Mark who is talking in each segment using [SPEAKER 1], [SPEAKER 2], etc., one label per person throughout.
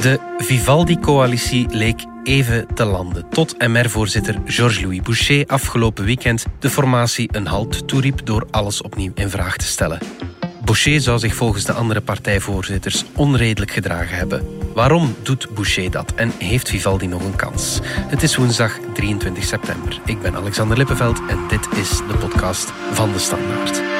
[SPEAKER 1] De Vivaldi-coalitie leek even te landen. Tot MR-voorzitter Georges-Louis Boucher afgelopen weekend de formatie een halt toeriep door alles opnieuw in vraag te stellen. Boucher zou zich volgens de andere partijvoorzitters onredelijk gedragen hebben. Waarom doet Boucher dat en heeft Vivaldi nog een kans? Het is woensdag 23 september. Ik ben Alexander Lippenveld en dit is de podcast van de Standaard.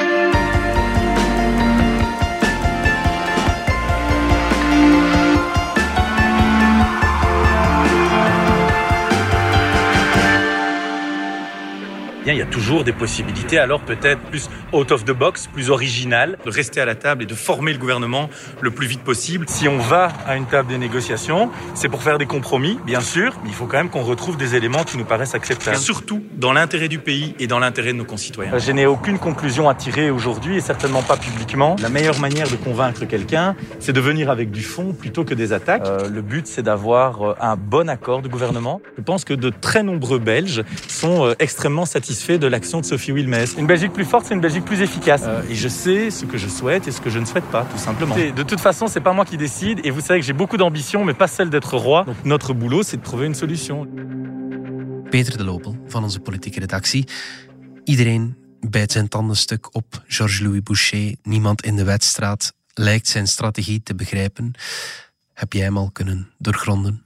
[SPEAKER 2] Il y a toujours des possibilités, alors peut-être plus out of the box, plus originales, de rester à la table et de former le gouvernement le plus vite possible. Si on va à une table de négociation, c'est pour faire des compromis, bien sûr, mais il faut quand même qu'on retrouve des éléments qui nous paraissent acceptables. Surtout dans l'intérêt du pays et dans l'intérêt de nos concitoyens. Je n'ai aucune conclusion à tirer aujourd'hui et certainement pas publiquement. La meilleure manière de convaincre quelqu'un, c'est de venir avec du fond plutôt que des attaques. Euh, le but, c'est d'avoir euh, un bon accord de gouvernement. Je pense que de très nombreux Belges sont euh, extrêmement satisfaits fait de l'action de Sophie Wilmès. Une Belgique plus forte, c'est une Belgique plus efficace. Euh, et je sais ce que je souhaite et ce que je ne souhaite pas, tout simplement. De toute façon, c'est pas moi qui décide. Et vous savez que j'ai beaucoup d'ambition, mais pas celle d'être roi. Donc notre boulot, c'est de trouver une solution.
[SPEAKER 1] Peter de Lopel van onze politieke redactie. Iedereen bijt zijn tanden stuk op Georges-Louis Boucher. Niemand in de wedstraat lijkt zijn strategie te begrijpen. Heb jij hem al kunnen doorgronden?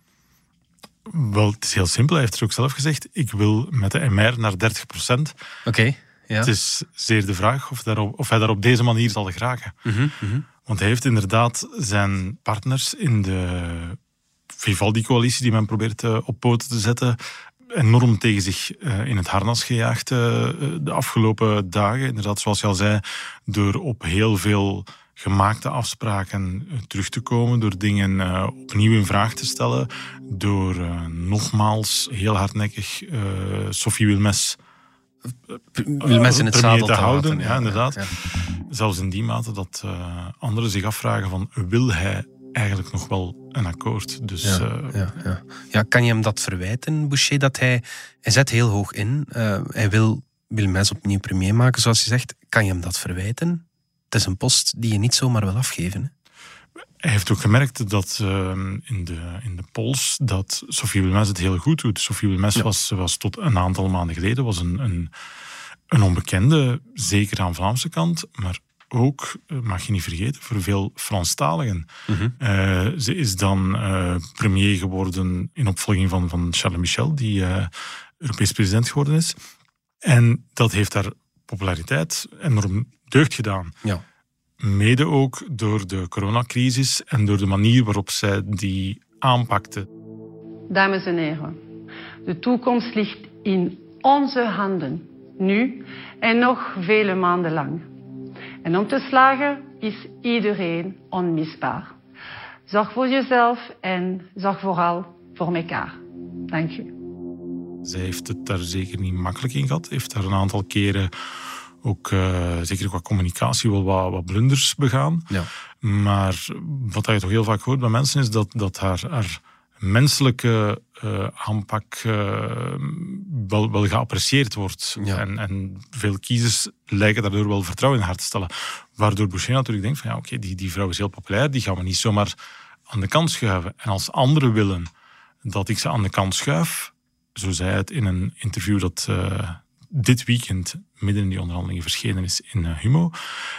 [SPEAKER 3] Wel, het is heel simpel. Hij heeft er ook zelf gezegd, ik wil met de MR naar 30 procent.
[SPEAKER 1] Oké, ja.
[SPEAKER 3] Het is zeer de vraag of, daarop, of hij daar op deze manier zal geraken.
[SPEAKER 1] Mhm, mhm.
[SPEAKER 3] Want hij heeft inderdaad zijn partners in de Vivaldi-coalitie, die men probeert uh, op poten te zetten, enorm tegen zich uh, in het harnas gejaagd uh, de afgelopen dagen. Inderdaad, zoals je al zei, door op heel veel gemaakte afspraken eh, terug te komen, door dingen uh, opnieuw in vraag te stellen, door uh, nogmaals heel hardnekkig uh, Sophie Wilmes,
[SPEAKER 1] Wilmes in het zadel
[SPEAKER 3] te,
[SPEAKER 1] te
[SPEAKER 3] houden.
[SPEAKER 1] Laten,
[SPEAKER 3] ja, inderdaad. Ja. Zelfs in die mate dat anderen zich afvragen van wil hij eigenlijk nog wel een akkoord. Dus,
[SPEAKER 1] ja, ja, ja. ja, kan je hem dat verwijten, Boucher, dat hij, hij zet heel hoog in. hij wil Wilmes opnieuw premier maken, zoals je zegt. Kan je hem dat verwijten? Het is een post die je niet zomaar wil afgeven. Hè?
[SPEAKER 3] Hij heeft ook gemerkt dat uh, in, de, in de polls dat Sophie Wilmes het heel goed doet. Sophie Wilmes ja. was, was tot een aantal maanden geleden was een, een, een onbekende, zeker aan de Vlaamse kant, maar ook, eh, mag je niet vergeten, voor veel Franstaligen.
[SPEAKER 1] Mm -hmm.
[SPEAKER 3] uh, ze is dan uh, premier geworden in opvolging van, van Charles Michel, die Europees president geworden is. En dat heeft haar populariteit enorm deugd gedaan.
[SPEAKER 1] Ja.
[SPEAKER 3] Mede ook door de coronacrisis en door de manier waarop zij die aanpakte.
[SPEAKER 4] Dames en heren, de toekomst ligt in onze handen, nu en nog vele maanden lang. En om te slagen is iedereen onmisbaar. Zorg voor jezelf en zorg vooral voor elkaar. Dank u.
[SPEAKER 3] Zij heeft het daar zeker niet makkelijk in gehad. Heeft daar een aantal keren ook uh, zeker qua communicatie wel wat, wat blunders begaan.
[SPEAKER 1] Ja.
[SPEAKER 3] Maar wat je toch heel vaak hoort bij mensen is dat, dat haar, haar menselijke uh, aanpak uh, wel, wel geapprecieerd wordt.
[SPEAKER 1] Ja.
[SPEAKER 3] En, en veel kiezers lijken daardoor wel vertrouwen in haar te stellen. Waardoor Boucher natuurlijk denkt van ja, oké, okay, die, die vrouw is heel populair, die gaan we niet zomaar aan de kant schuiven. En als anderen willen dat ik ze aan de kant schuif, zo zei het in een interview dat uh, dit weekend midden in die onderhandelingen verschenen is in uh, Humo.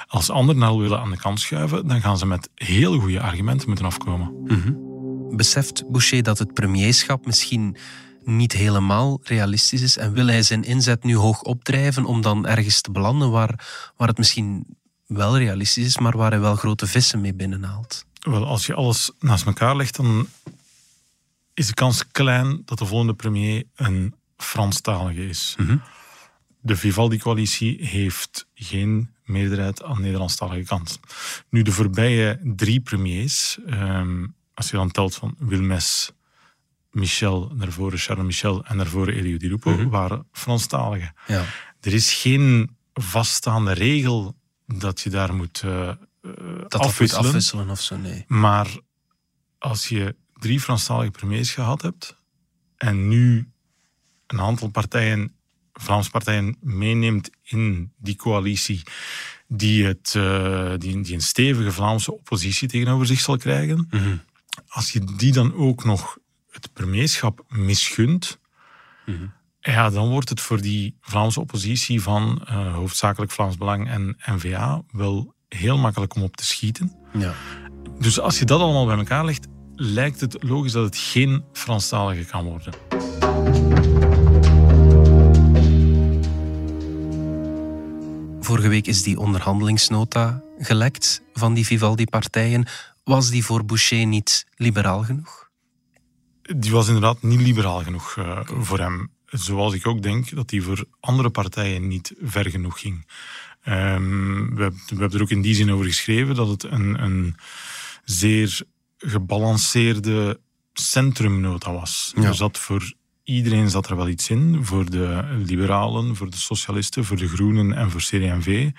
[SPEAKER 3] Als anderen nou willen aan de kant schuiven, dan gaan ze met heel goede argumenten moeten afkomen.
[SPEAKER 1] Mm -hmm. Beseft Boucher dat het premierschap misschien niet helemaal realistisch is en wil hij zijn inzet nu hoog opdrijven om dan ergens te belanden waar, waar het misschien wel realistisch is, maar waar hij wel grote vissen mee binnenhaalt?
[SPEAKER 3] Wel, als je alles naast elkaar legt, dan is de kans klein dat de volgende premier een Franstalige is.
[SPEAKER 1] Mm -hmm.
[SPEAKER 3] De Vivaldi-coalitie heeft geen meerderheid aan de Nederlandstalige kant. Nu, de voorbije drie premiers, um, als je dan telt van Wilmes, Michel, naar voren Charles Michel en naar voren Elio Di Rupo,
[SPEAKER 1] Mhm.
[SPEAKER 3] mm -hmm. waren Franstaligen.
[SPEAKER 1] Ja.
[SPEAKER 3] Er is geen vaststaande regel dat je daar moet uh, uh,
[SPEAKER 1] Dat dat moet
[SPEAKER 3] afwisselen.
[SPEAKER 1] afwisselen of zo, nee.
[SPEAKER 3] Maar als je drie Franstalige premiers gehad hebt en nu een aantal partijen, Vlaamse partijen, meeneemt in die coalitie die, het, uh, die, die een stevige Vlaamse oppositie tegenover zich zal krijgen,
[SPEAKER 1] Mhm.
[SPEAKER 3] als je die dan ook nog het premierschap misgunt, ja, dan wordt het voor die Vlaamse oppositie van uh, hoofdzakelijk Vlaams Belang en N-VA wel heel makkelijk om op te schieten.
[SPEAKER 1] Ja.
[SPEAKER 3] Dus als je dat allemaal bij elkaar legt, lijkt het logisch dat het geen Franstalige kan worden.
[SPEAKER 1] Vorige week is die onderhandelingsnota gelekt van die Vivaldi-partijen. Was die voor Boucher niet liberaal genoeg?
[SPEAKER 3] Die was inderdaad niet liberaal genoeg uh, voor hem. Zoals ik ook denk dat die voor andere partijen niet ver genoeg ging. Um, we, we, hebben er ook in die zin over geschreven dat het een, een zeer gebalanceerde centrumnota was.
[SPEAKER 1] Ja.
[SPEAKER 3] Er zat voor iedereen zat er wel iets in. Voor de liberalen, voor de socialisten, voor de groenen en voor CD&V.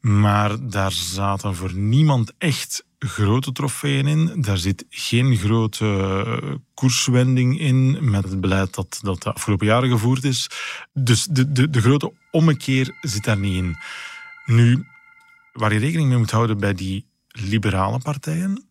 [SPEAKER 3] Maar daar zaten voor niemand echt grote trofeeën in. Daar zit geen grote koerswending in met het beleid dat, dat de afgelopen jaren gevoerd is. Dus de, de, de grote ommekeer zit daar niet in. Nu, waar je rekening mee moet houden bij die liberale partijen,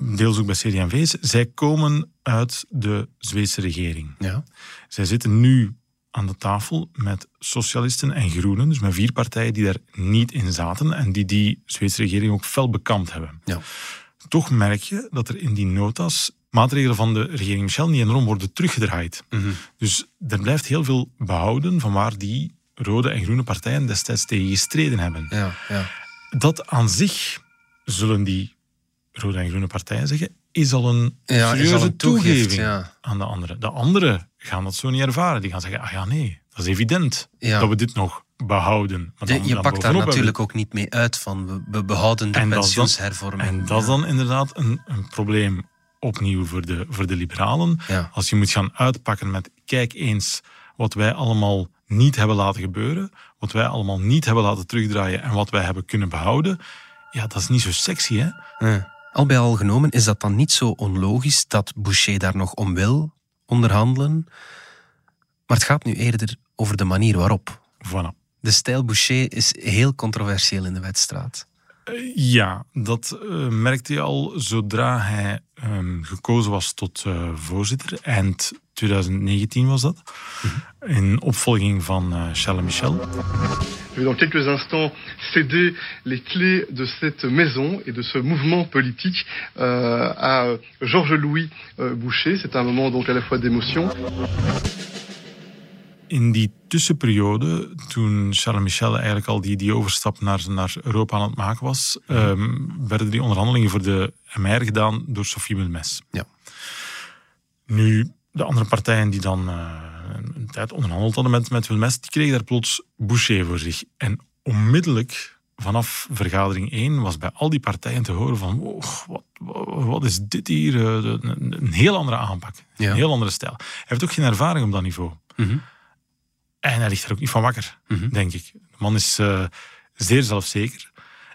[SPEAKER 3] deels ook bij CD&V's, zij komen uit de Zweedse regering.
[SPEAKER 1] Ja.
[SPEAKER 3] Zij zitten nu aan de tafel met socialisten en groenen, dus met vier partijen die daar niet in zaten en die die Zweedse regering ook fel bekampt hebben.
[SPEAKER 1] Ja.
[SPEAKER 3] Toch merk je dat er in die notas maatregelen van de regering Michel niet enorm worden teruggedraaid.
[SPEAKER 1] Mhm.
[SPEAKER 3] Dus er blijft heel veel behouden van waar die rode en groene partijen destijds tegen gestreden hebben.
[SPEAKER 1] Ja, ja.
[SPEAKER 3] Dat aan zich, zullen die rode en groene partijen zeggen, is al een
[SPEAKER 1] Ja,
[SPEAKER 3] serieuze
[SPEAKER 1] al een toegift,
[SPEAKER 3] toegeving
[SPEAKER 1] ja.
[SPEAKER 3] aan de anderen. De anderen gaan dat zo niet ervaren. Die gaan zeggen, ah ja, nee, dat is evident
[SPEAKER 1] Ja.
[SPEAKER 3] dat we dit nog behouden. Maar
[SPEAKER 1] Je,
[SPEAKER 3] dan-
[SPEAKER 1] je
[SPEAKER 3] dan
[SPEAKER 1] pakt daar natuurlijk ook niet mee uit van we, behouden de
[SPEAKER 3] En
[SPEAKER 1] pensioenshervorming.
[SPEAKER 3] En dat is dan inderdaad een, een probleem opnieuw voor de, voor de liberalen.
[SPEAKER 1] Ja.
[SPEAKER 3] Als je moet gaan uitpakken met kijk eens wat wij allemaal niet hebben laten gebeuren, wat wij allemaal niet hebben laten terugdraaien en wat wij hebben kunnen behouden, ja, dat is niet zo sexy, hè?
[SPEAKER 1] Al bij al genomen is dat dan niet zo onlogisch dat Boucher daar nog om wil onderhandelen. Maar het gaat nu eerder over de manier waarop.
[SPEAKER 3] Voilà.
[SPEAKER 1] De stijl Boucher is heel controversieel in de wedstraat.
[SPEAKER 3] Eh, Ja, dat eh, merkte je al zodra hij ehm, gekozen was tot eh, voorzitter. Eind 2019 was dat. In opvolging van Charles Michel.
[SPEAKER 5] Je vais dans quelques instants céder les clés de cette maison et de ce mouvement politique euh, à Georges-Louis euh, Boucher. C'est un moment donc à la fois d'émotion.
[SPEAKER 3] In die tussenperiode, toen Charles Michel eigenlijk al die, die overstap naar, naar Europa aan het maken was, ehm, werden die onderhandelingen voor de MR gedaan door Sophie Wilmes.
[SPEAKER 1] Ja.
[SPEAKER 3] Nu, de andere partijen die dan eh, een tijd onderhandeld hadden met, met Wilmes, die kregen daar plots Boucher voor zich. En onmiddellijk, vanaf vergadering 1, was bij al die partijen te horen van wow, wat, wat, is dit hier? Eh, Een, een heel andere aanpak,
[SPEAKER 1] Ja.
[SPEAKER 3] een heel andere stijl. Hij heeft ook geen ervaring op dat niveau.
[SPEAKER 1] Mhm.
[SPEAKER 3] En hij ligt er ook niet van wakker,
[SPEAKER 1] Mhm.
[SPEAKER 3] denk ik. De man is eh, zeer zelfzeker.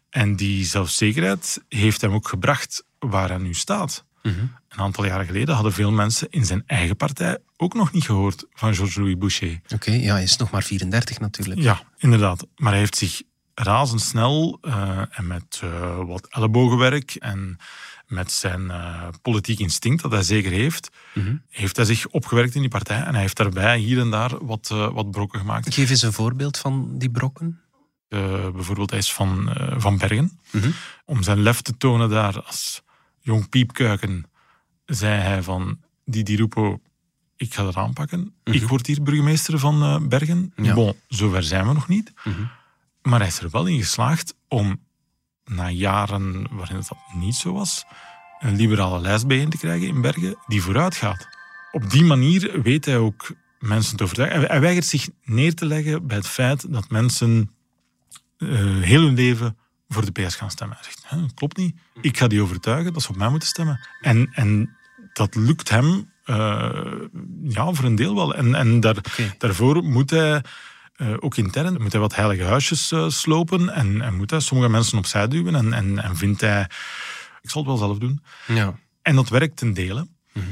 [SPEAKER 3] En die zelfzekerheid heeft hem ook gebracht waar hij nu staat.
[SPEAKER 1] Mhm.
[SPEAKER 3] Een aantal jaren geleden hadden veel mensen in zijn eigen partij ook nog niet gehoord van Georges-Louis Boucher.
[SPEAKER 1] Oké, ja, hij is nog maar 34 natuurlijk.
[SPEAKER 3] Ja, inderdaad. Maar hij heeft zich razendsnel eh, en met eh, wat ellebogenwerk en met zijn eh, politiek instinct dat hij zeker heeft,
[SPEAKER 1] Mhm.
[SPEAKER 3] heeft hij zich opgewerkt in die partij. En hij heeft daarbij hier en daar wat, wat brokken gemaakt.
[SPEAKER 1] Geef eens een voorbeeld van die brokken.
[SPEAKER 3] Bijvoorbeeld, hij is van, van Bergen.
[SPEAKER 1] Mhm.
[SPEAKER 3] Om zijn lef te tonen daar als jong piepkuiken, zei hij van die Di Rupo, ik ga dat aanpakken. Ik word hier burgemeester van eh, Bergen.
[SPEAKER 1] Ja.
[SPEAKER 3] Bon, zover zijn we nog niet.
[SPEAKER 1] Mhm.
[SPEAKER 3] Maar hij is er wel in geslaagd om na jaren waarin het dat niet zo was, een liberale lijst bijeen te krijgen in Bergen die vooruit gaat. Op die manier weet hij ook mensen te overtuigen. Hij- weigert zich neer te leggen bij het feit dat mensen eh, heel hun leven voor de PS gaan stemmen. Hij zegt, "Hè, dat klopt niet. Ik ga die overtuigen dat ze op mij moeten stemmen. En, en dat lukt hem eh, ja, voor een deel wel. En, en daar, daarvoor moet hij, eh, ook intern, moet hij wat heilige huisjes eh, slopen en, en moet hij sommige mensen opzij duwen. En, en, en vindt hij, ik zal het wel zelf doen.
[SPEAKER 1] Ja.
[SPEAKER 3] En dat werkt ten dele.
[SPEAKER 1] Mhm.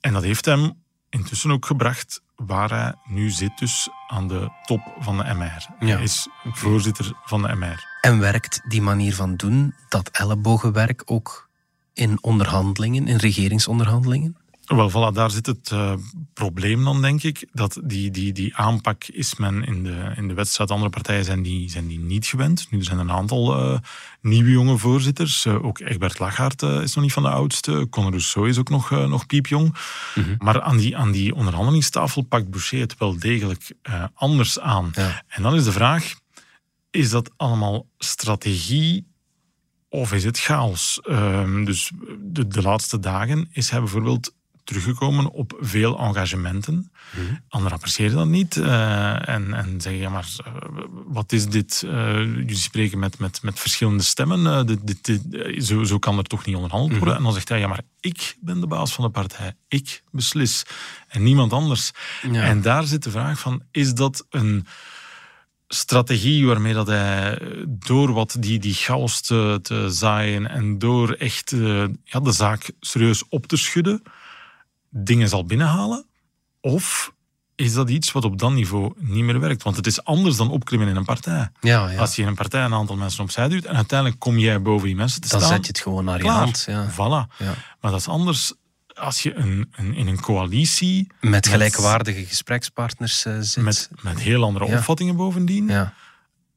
[SPEAKER 3] En dat heeft hem intussen ook gebracht waar hij nu zit, dus aan de top van de MR.
[SPEAKER 1] Ja.
[SPEAKER 3] Hij is voorzitter van de MR.
[SPEAKER 1] En werkt die manier van doen, dat ellebogenwerk, ook in onderhandelingen, in regeringsonderhandelingen?
[SPEAKER 3] Wel, voilà, daar zit het uh, probleem dan, denk ik. Dat die, die, die aanpak is men in de, in de wedstrijd. Andere partijen zijn die, zijn die niet gewend. Nu er zijn een aantal uh, nieuwe jonge voorzitters. Uh, ook Egbert Lachaert is nog niet van de oudste. Conor Rousseau is ook nog, nog piepjong. Mm -hmm. Maar aan die, aan die onderhandelingstafel pakt Boucher het wel degelijk anders aan. Ja. En dan is de vraag, is dat allemaal strategie of is het chaos? Um, dus de, de laatste dagen is hij bijvoorbeeld teruggekomen op veel engagementen. Mm Anderen appreciëren dat niet uh, en, en zeggen, ja maar, uh, wat is dit? Uh, jullie spreken met, met, met verschillende stemmen, dit, dit, dit, zo, zo kan er toch niet onderhandeld worden? Mm -hmm. En dan zegt hij, ja maar, ik ben de baas van de partij, ik beslis en niemand anders. Ja. En daar zit de vraag van, is dat een strategie waarmee dat hij door wat die, die chaos te, te zaaien en door echt ja, de zaak serieus op te schudden, dingen zal binnenhalen? Of is dat iets wat op dat niveau niet meer werkt? Want het is anders dan opklimmen in een partij.
[SPEAKER 1] Ja, ja.
[SPEAKER 3] Als je in een partij een aantal mensen opzij duwt en uiteindelijk kom jij boven die mensen te
[SPEAKER 1] dan
[SPEAKER 3] staan.
[SPEAKER 1] Dan zet je het gewoon naar je hand. Ja.
[SPEAKER 3] Voilà.
[SPEAKER 1] Ja.
[SPEAKER 3] Maar dat is anders als je een, een, in een coalitie...
[SPEAKER 1] Met gelijkwaardige gesprekspartners uh, zit.
[SPEAKER 3] Met, met heel andere
[SPEAKER 1] Ja.
[SPEAKER 3] opvattingen bovendien.
[SPEAKER 1] Ja.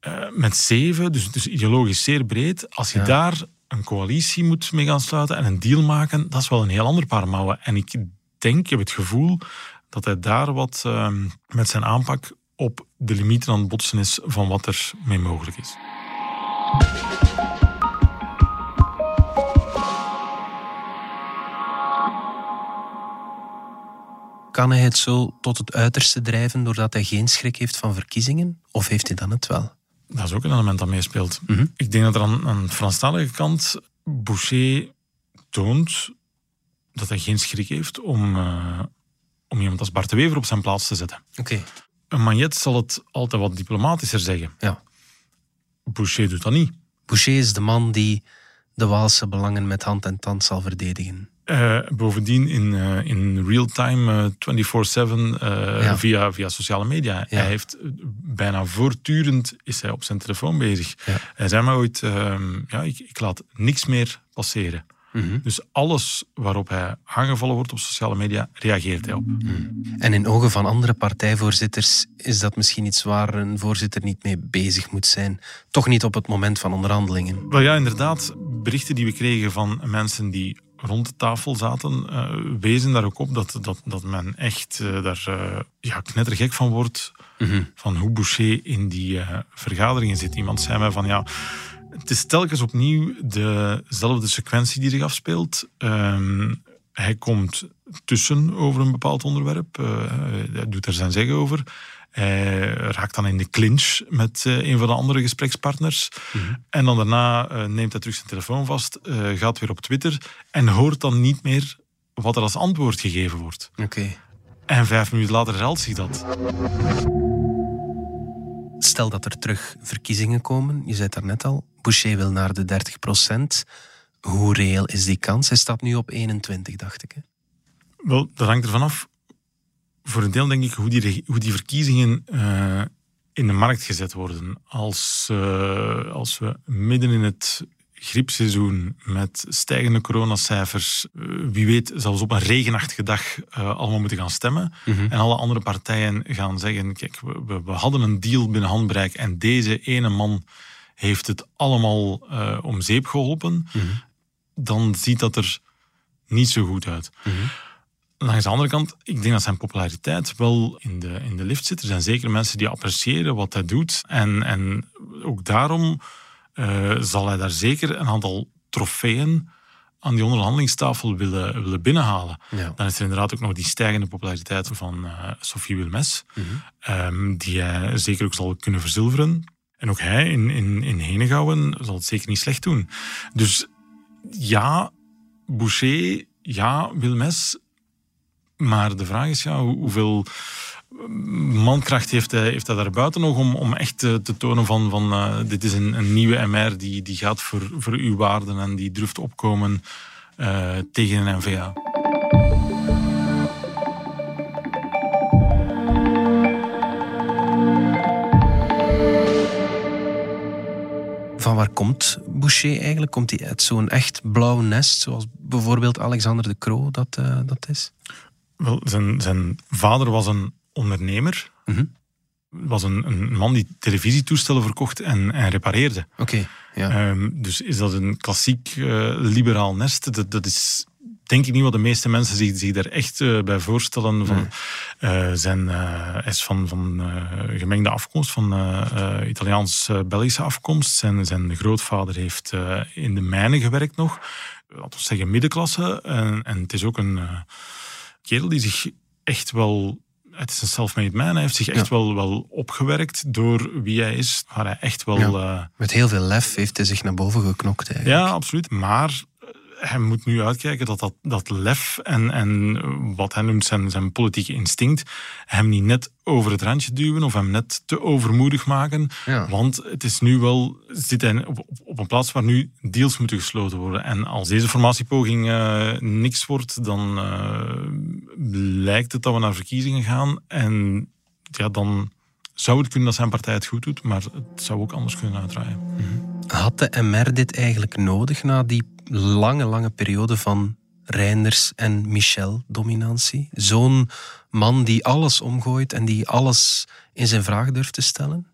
[SPEAKER 3] Eh, met zeven, dus, dus ideologisch zeer breed. Als je
[SPEAKER 1] Ja.
[SPEAKER 3] daar een coalitie moet mee gaan sluiten en een deal maken, dat is wel een heel ander paar mouwen. En ik denk, ik heb het gevoel dat hij daar wat ehm, met zijn aanpak op de limieten aan het botsen is van wat er mee mogelijk is.
[SPEAKER 1] Kan hij het zo tot het uiterste drijven doordat hij geen schrik heeft van verkiezingen? Of heeft hij dan het wel?
[SPEAKER 3] Dat is ook een element dat meespeelt.
[SPEAKER 1] Mhm.
[SPEAKER 3] Ik denk dat er aan, aan de Franstalige kant Boucher toont dat hij geen schrik heeft om, eh, om iemand als Bart de Wever op zijn plaats te zetten.
[SPEAKER 1] Oké.
[SPEAKER 3] Een Magnet zal het altijd wat diplomatischer zeggen.
[SPEAKER 1] Ja.
[SPEAKER 3] Boucher doet dat niet.
[SPEAKER 1] Boucher is de man die de Waalse belangen met hand en tand zal verdedigen.
[SPEAKER 3] Eh, bovendien in, eh, in real time, eh, 24-7, eh,
[SPEAKER 1] Ja.
[SPEAKER 3] via, via sociale media. Hij heeft eh, bijna voortdurend is hij op zijn telefoon bezig.
[SPEAKER 1] Ja.
[SPEAKER 3] Hij zei mij ooit, ehm, ja, ik, ik laat niks meer passeren.
[SPEAKER 1] Mhm.
[SPEAKER 3] Dus alles waarop hij aangevallen wordt op sociale media, reageert hij op.
[SPEAKER 1] En in ogen van andere partijvoorzitters is dat misschien iets waar een voorzitter niet mee bezig moet zijn. Toch niet op het moment van onderhandelingen.
[SPEAKER 3] Wel ja, inderdaad, berichten die we kregen van mensen die rond de tafel zaten, eh, wezen daar ook op dat, dat, dat men echt eh, daar eh, ja, knettergek van wordt
[SPEAKER 1] Mhm.
[SPEAKER 3] van hoe Boucher in die vergaderingen zit. Iemand zei mij van ja, het is telkens opnieuw dezelfde sequentie die zich afspeelt. Ehm, hij komt tussen over een bepaald onderwerp, hij doet er zijn zeggen over. Hij raakt dan in de clinch met eh, een van de andere gesprekspartners. En dan daarna eh, neemt hij terug zijn telefoon vast, eh, gaat weer op Twitter en hoort dan niet meer wat er als antwoord gegeven wordt.
[SPEAKER 1] Oké.
[SPEAKER 3] En vijf minuten later herhaalt zich dat.
[SPEAKER 1] Stel dat er terug verkiezingen komen, je zei het daarnet al, Boucher wil naar de 30 procent. Hoe reëel is die kans? Hij staat nu op 21, dacht ik. Hè?
[SPEAKER 3] Wel, dat hangt ervan af. Voor een deel denk ik hoe die, hoe die verkiezingen eh, in de markt gezet worden. Als, eh, als we midden in het griepseizoen met stijgende coronacijfers, eh, wie weet, zelfs op een regenachtige dag allemaal moeten gaan stemmen. En alle andere partijen gaan zeggen, kijk, we, we- we hadden een deal binnen handbereik en deze ene man heeft het allemaal om zeep geholpen. Dan ziet dat er niet zo goed uit. Langs de andere kant, ik denk dat zijn populariteit wel in de, in de lift zit. Er zijn zeker mensen die appreciëren wat hij doet. En, en ook daarom eh, zal hij daar zeker een aantal trofeeën aan die onderhandelingstafel willen, willen binnenhalen.
[SPEAKER 1] Ja.
[SPEAKER 3] Dan is er inderdaad ook nog die stijgende populariteit van eh, Sophie Wilmes, ehm, die hij zeker ook zal kunnen verzilveren. En ook hij in, in, in Henegouwen zal het zeker niet slecht doen. Dus ja, Boucher, ja, Wilmes. Maar de vraag is ja, hoe- hoeveel mankracht heeft hij, heeft hij daarbuiten nog om, om echt te, te tonen van, van eh, dit is een, een nieuwe MR die, die gaat voor, voor uw waarden en die durft opkomen eh, tegen een NVA.
[SPEAKER 1] van waar komt Boucher eigenlijk? Komt hij uit zo'n echt blauw nest, zoals bijvoorbeeld Alexander de Croo dat, dat is?
[SPEAKER 3] Wel, zijn, zijn vader was een ondernemer. Mm was een, een, man die televisietoestellen verkocht en, en repareerde.
[SPEAKER 1] Oké. ja.
[SPEAKER 3] Um, dus is dat een klassiek uh, liberaal nest? Dat, dat is denk ik niet wat de meeste mensen zich, zich daar echt uh, bij voorstellen. Van, uh, zijn, is van, van gemengde afkomst, van Italiaans-Belgische afkomst. Zijn, zijn grootvader heeft in de mijnen gewerkt nog. Laten we zeggen middenklasse. En, en het is ook een kerel die zich echt wel het is een self-made man. Hij heeft zich echt wel, wel opgewerkt door wie hij is. Waar hij echt wel... Ja,
[SPEAKER 1] uh... Met heel veel lef heeft hij zich naar boven geknokt eigenlijk.
[SPEAKER 3] Ja, absoluut. Maar hij moet nu uitkijken dat dat, dat lef en, en wat hij noemt zijn, zijn politieke instinct hem niet net over het randje duwen of hem net te overmoedig maken. Want het is nu wel, zit hij op, op, een plaats waar nu deals moeten gesloten worden. En als deze formatiepoging uh, niks wordt, dan uh, lijkt het dat we naar verkiezingen gaan. En ja, dan zou het kunnen dat zijn partij het goed doet, maar het zou ook anders kunnen uitdraaien.
[SPEAKER 1] Had de MR dit eigenlijk nodig na die lange, lange periode van Reinders en Michel-dominantie? Zo'n man die alles omgooit en die alles in zijn vraag durft te stellen?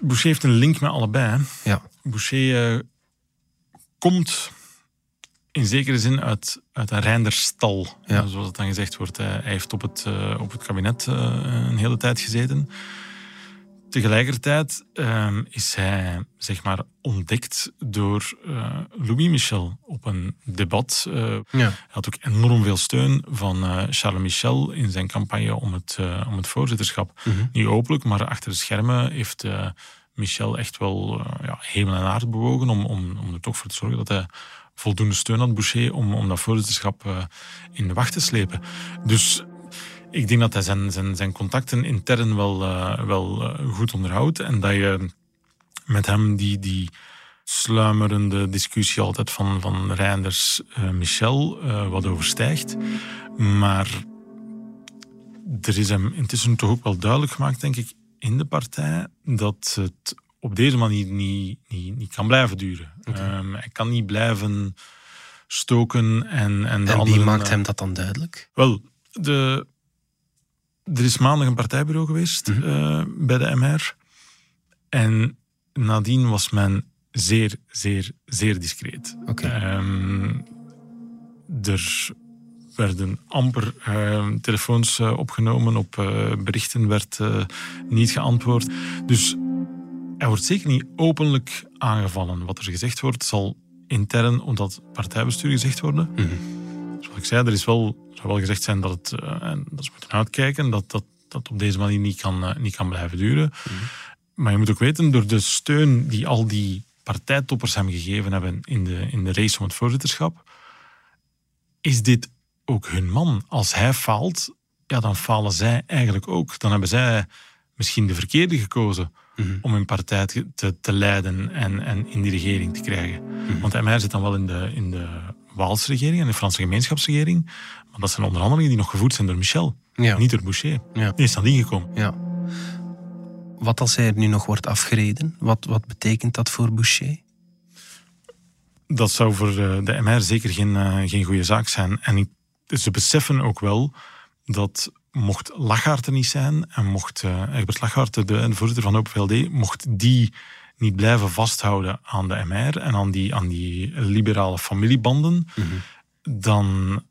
[SPEAKER 3] Boucher heeft een link met allebei.
[SPEAKER 1] Ja.
[SPEAKER 3] Boucher uh, komt in zekere zin uit, uit een Reinderstal, ja. zoals het dan gezegd wordt. Hij heeft op het, uh, op het kabinet uh, een hele tijd gezeten. Tegelijkertijd uh, is hij zeg maar, ontdekt door uh, Louis Michel op een debat. Uh, ja. Hij had ook enorm veel steun van uh, Charles Michel in zijn campagne om het, om het voorzitterschap. Mm -hmm. Niet openlijk, maar achter de schermen heeft Michel echt wel ja, hemel en aarde bewogen om, om, om er toch voor te zorgen dat hij voldoende steun had, Boucher, om, om dat voorzitterschap in de wacht te slepen. Dus ik denk dat hij zijn, zijn, zijn contacten intern wel, uh, wel uh, goed onderhoudt. En dat je met hem die, die sluimerende discussie altijd van, van Reinders uh, Michel wat overstijgt. Maar er is hem intussen toch ook wel duidelijk gemaakt, denk ik, in de partij, dat het op deze manier niet, niet, niet kan blijven duren. Okay. Um, hij kan niet blijven stoken en, en de
[SPEAKER 1] en
[SPEAKER 3] anderen...
[SPEAKER 1] wie maakt hem dat dan duidelijk?
[SPEAKER 3] Wel, de er is maandag een partijbureau geweest mm -hmm. uh, bij de MR. En nadien was men zeer, zeer, zeer discreet.
[SPEAKER 1] Okay. Um,
[SPEAKER 3] er werden amper uh, telefoons uh, opgenomen, op berichten werd niet geantwoord. Dus er wordt zeker niet openlijk aangevallen. Wat er gezegd wordt, zal intern op dat partijbestuur gezegd worden. Mm -hmm. Zoals ik zei, er is wel zou wel gezegd zijn dat het, uh, en dat is moeten uitkijken, dat dat, dat op deze manier niet kan, uh, niet kan blijven duren. Mm. Maar je moet ook weten, door de steun die al die partijtoppers hem gegeven hebben in de, in de race om het voorzitterschap, is dit ook hun man. Als hij faalt, ja, dan falen zij eigenlijk ook. Dan hebben zij misschien de verkeerde gekozen mm. om hun partij te, te leiden en, en in die regering te krijgen. Mm. Want MR zit dan wel in de, in de Waalse regering en de Franse gemeenschapsregering. Maar dat zijn onderhandelingen die nog gevoerd zijn door Michel. Ja. Niet door Boucher. Ja. Die is dan ingekomen.
[SPEAKER 1] Ja. Wat als hij er nu nog wordt afgereden? Wat, wat betekent dat voor Boucher?
[SPEAKER 3] Dat zou voor eh, de MR zeker geen, uh, geen goede zaak zijn. En ik, ze beseffen ook wel dat mocht Lachaert er niet zijn en mocht Egbert Lachaert, de, de voorzitter van Open VLD, mocht die niet blijven vasthouden aan de MR en aan die, aan die liberale familiebanden, mm -hmm. dan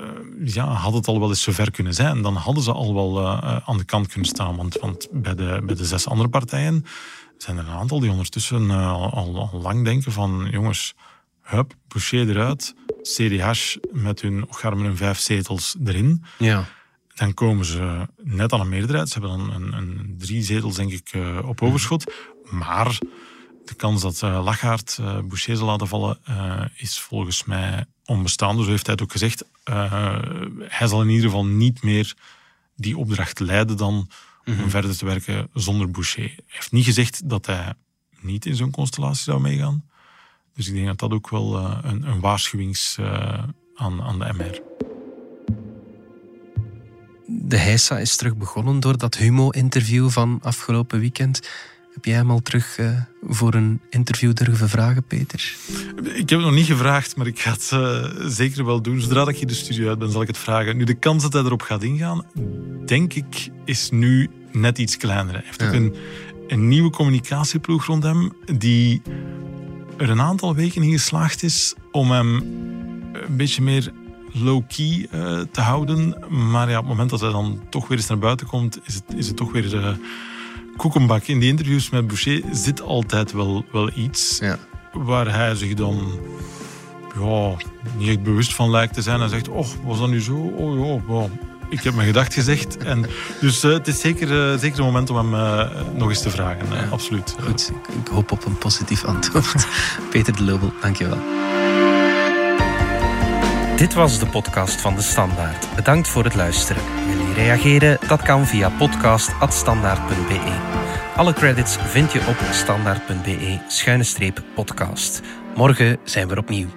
[SPEAKER 3] uh, ja, had het al wel eens zover kunnen zijn. Dan hadden ze al wel uh, aan de kant kunnen staan. Want, want bij, de, bij de zes andere partijen zijn er een aantal die ondertussen uh, al, al, lang denken van jongens, hup, Boucher eruit, CDH met hun ocharmen hun vijf zetels erin.
[SPEAKER 1] Ja.
[SPEAKER 3] Dan komen ze net aan een meerderheid. Ze hebben dan een, een drie zetels, denk ik, op overschot. Maar de kans dat uh, Lachaert uh, Boucher zal laten vallen uh, is volgens mij onbestaande. Zo heeft hij het ook gezegd. hij zal in ieder geval niet meer die opdracht leiden dan mm -hmm. om verder te werken zonder Boucher. Hij heeft niet gezegd dat hij niet in zo'n constellatie zou meegaan. Dus ik denk dat dat ook wel een, een waarschuwings aan, aan de MR.
[SPEAKER 1] De Heisa is terug begonnen door dat Humo-interview van afgelopen weekend. Heb jij hem al terug uh, voor een interview durven vragen, Peter?
[SPEAKER 3] Ik heb het nog niet gevraagd, maar ik ga het uh, zeker wel doen. Zodra ik hier de studio uit ben, zal ik het vragen. Nu, de kans dat hij erop gaat ingaan, denk ik, is nu net iets kleiner. Hij heeft ook een, een nieuwe communicatieploeg rond hem, die er een aantal weken in geslaagd is om hem een beetje meer low-key uh, te houden. Maar ja, op het moment dat hij dan toch weer eens naar buiten komt, is het, is het toch weer koekenbak. In die interviews met Boucher zit altijd wel, wel iets ja. waar hij zich dan ja, niet echt bewust van lijkt te zijn. Hij zegt, oh, was dat nu zo? Oh ja, wow. ik heb mijn gedacht gezegd. En, dus uh, het is zeker, uh, zeker een moment om hem uh, nog eens te vragen. Ja. absoluut.
[SPEAKER 1] Goed, ik hoop op een positief antwoord. Peter de Lobel, dankjewel. Dit was de podcast van De Standaard. Bedankt voor het luisteren. Wil je reageren? Dat kan via podcast.standaard.be. Alle credits vind je op standaard.be-podcast. Morgen zijn we opnieuw.